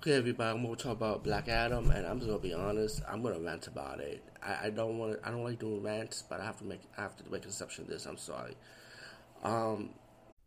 Okay, everybody, I'm gonna talk about Black Adam, and I'm just gonna be honest. I'm gonna rant about it. I, I don't want. I don't like doing rants, but I have to make. I have to make exception of this. I'm sorry. Um,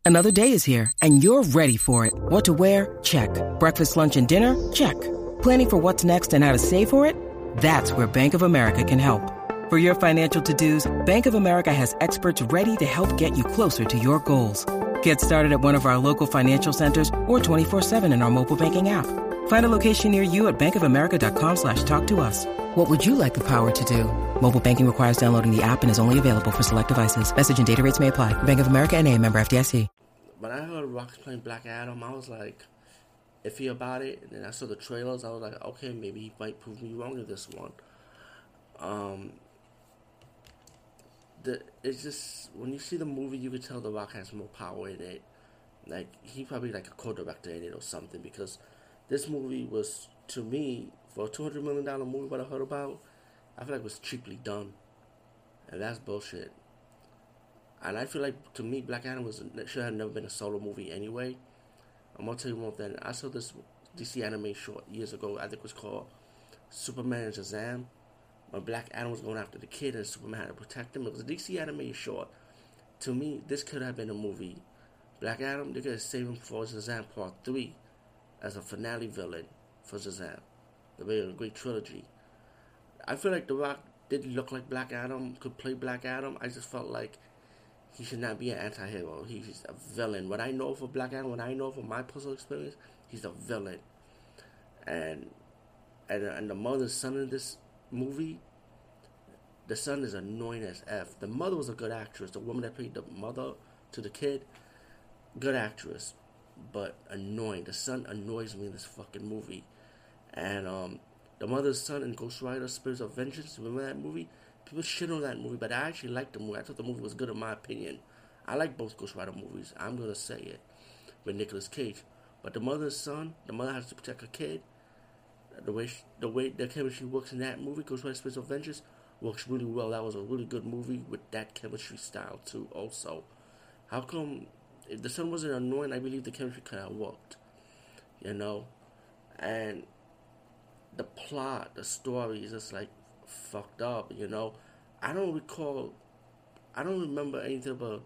Another day is here, and you're ready for it. What to wear? Check. Breakfast, lunch, and dinner? Check. Planning for what's next and how to save for it? That's where Bank of America can help. For your financial to-dos, Bank of America has experts ready to help get you closer to your goals. Get started at one of our local financial centers or 24-7 in our mobile banking app. Find a location near you at bankofamerica.com slash talk to us. What would you like the power to do? Mobile banking requires downloading the app and is only available for select devices. Message and data rates may apply. Bank of America and a member FDIC. when I heard Rock's playing Black Adam, I was like iffy about it. And then I saw the trailers. I was like, okay, maybe he might prove me wrong in this one. Um, the it's just when you see the movie, you can tell the Rock has more power in it. Like he probably like a co-director in it or something because this movie was to me for a two hundred million dollar movie. What I heard about, I feel like it was cheaply done, and that's bullshit. And I feel like to me, Black Adam was should have never been a solo movie anyway. I'm gonna tell you one thing. I saw this DC anime short years ago. I think it was called Superman and Shazam. When Black Adam was going after the kid and Superman had to protect him. It was a DC anime short. To me, this could have been a movie. Black Adam, they could have saved him for Shazam Part 3 as a finale villain for Shazam. The very great trilogy. I feel like The Rock didn't look like Black Adam, could play Black Adam. I just felt like he should not be an anti-hero. He's a villain. What I know for Black Adam, what I know from my personal experience, he's a villain. And and, and the mother's son in this movie, the son is annoying as f. The mother was a good actress. The woman that played the mother to the kid, good actress, but annoying. The son annoys me in this fucking movie. And um, the mother's son in Ghost Rider: Spirits of Vengeance. Remember that movie? People shit on that movie, but I actually liked the movie. I thought the movie was good in my opinion. I like both Ghost Rider movies. I'm gonna say it with Nicolas Cage. But the mother's son, the mother has to protect her kid. The way she, the way the chemistry works in that movie, Ghost Rider: Spirits of Vengeance, works really well. That was a really good movie with that chemistry style too. Also, how come if the son wasn't annoying? I believe the chemistry could have worked. You know, and the plot, the story is just like fucked up, you know. I don't recall, I don't remember anything about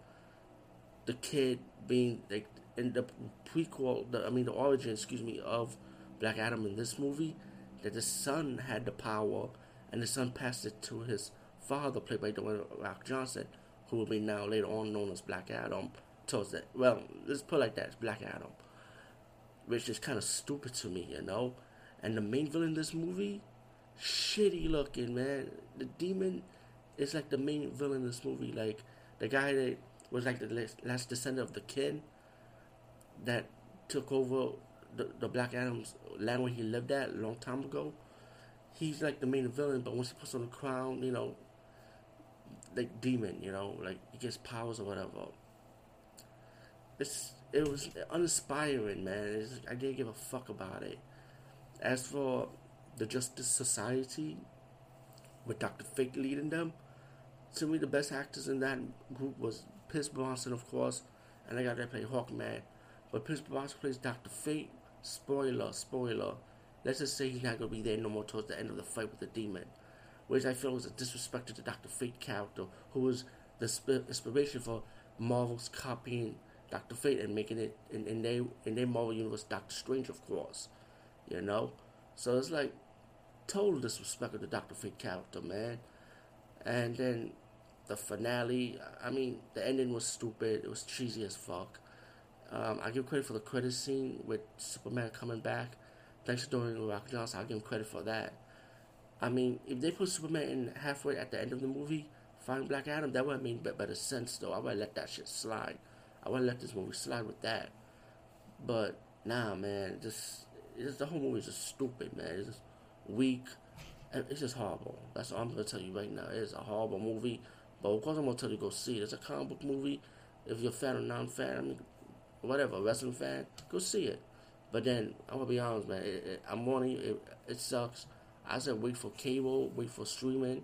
the kid being like in the prequel, the, I mean the origin, excuse me, of Black Adam in this movie, that the son had the power, and the son passed it to his father, played by Dwayne Rock Johnson, who will be now later on known as Black Adam. Towards that, well, let's put like that, Black Adam, which is kind of stupid to me, you know. And the main villain in this movie, shitty looking, man. The demon is like the main villain in this movie. Like the guy that was like the last, last descendant of the kin that took over the, the Black Adam's land where he lived at a long time ago. He's like the main villain, but once he puts on the crown, you know, like demon, you know, like he gets powers or whatever. It's it was uninspiring, man. It's, I didn't give a fuck about it. As for the Justice Society, with Dr. Fate leading them, to me the best actors in that group was Pierce Brosnan, of course, and I got to play Hawkman. But Pierce Brosnan plays Dr. Fate. Spoiler, spoiler. Let's just say he's not gonna be there no more towards the end of the fight with the demon, which I feel was a disrespect to the Dr. Fate character, who was the sp- inspiration for Marvel's copying Doctor Fate and making it in, in their in their Marvel universe Doctor Strange, of course. You know, so it's like total disrespect of the Doctor Fate character, man. And then the finale, I mean, the ending was stupid. It was cheesy as fuck. Um, I give credit for the credit scene with Superman coming back. Thanks to Dwayne Rock Johnson, I give him credit for that. I mean, if they put Superman in halfway at the end of the movie, find Black Adam, that would have made better sense, though. I would let that shit slide. I would have let this movie slide with that. But, nah, man, just, just the whole movie is just stupid, man. It's just weak. It's just horrible. That's all I'm gonna tell you right now. It's a horrible movie. But of course, I'm gonna tell you go see it. It's a comic book movie. If you're a fan or non-fan, I mean, whatever, wrestling fan, go see it. But then I'm gonna be honest, man. It, it, I'm warning you, it, it sucks. I said wait for cable, wait for streaming.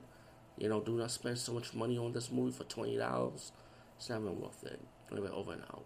You know, do not spend so much money on this movie for twenty dollars. It's not even worth it. Anyway, over and out.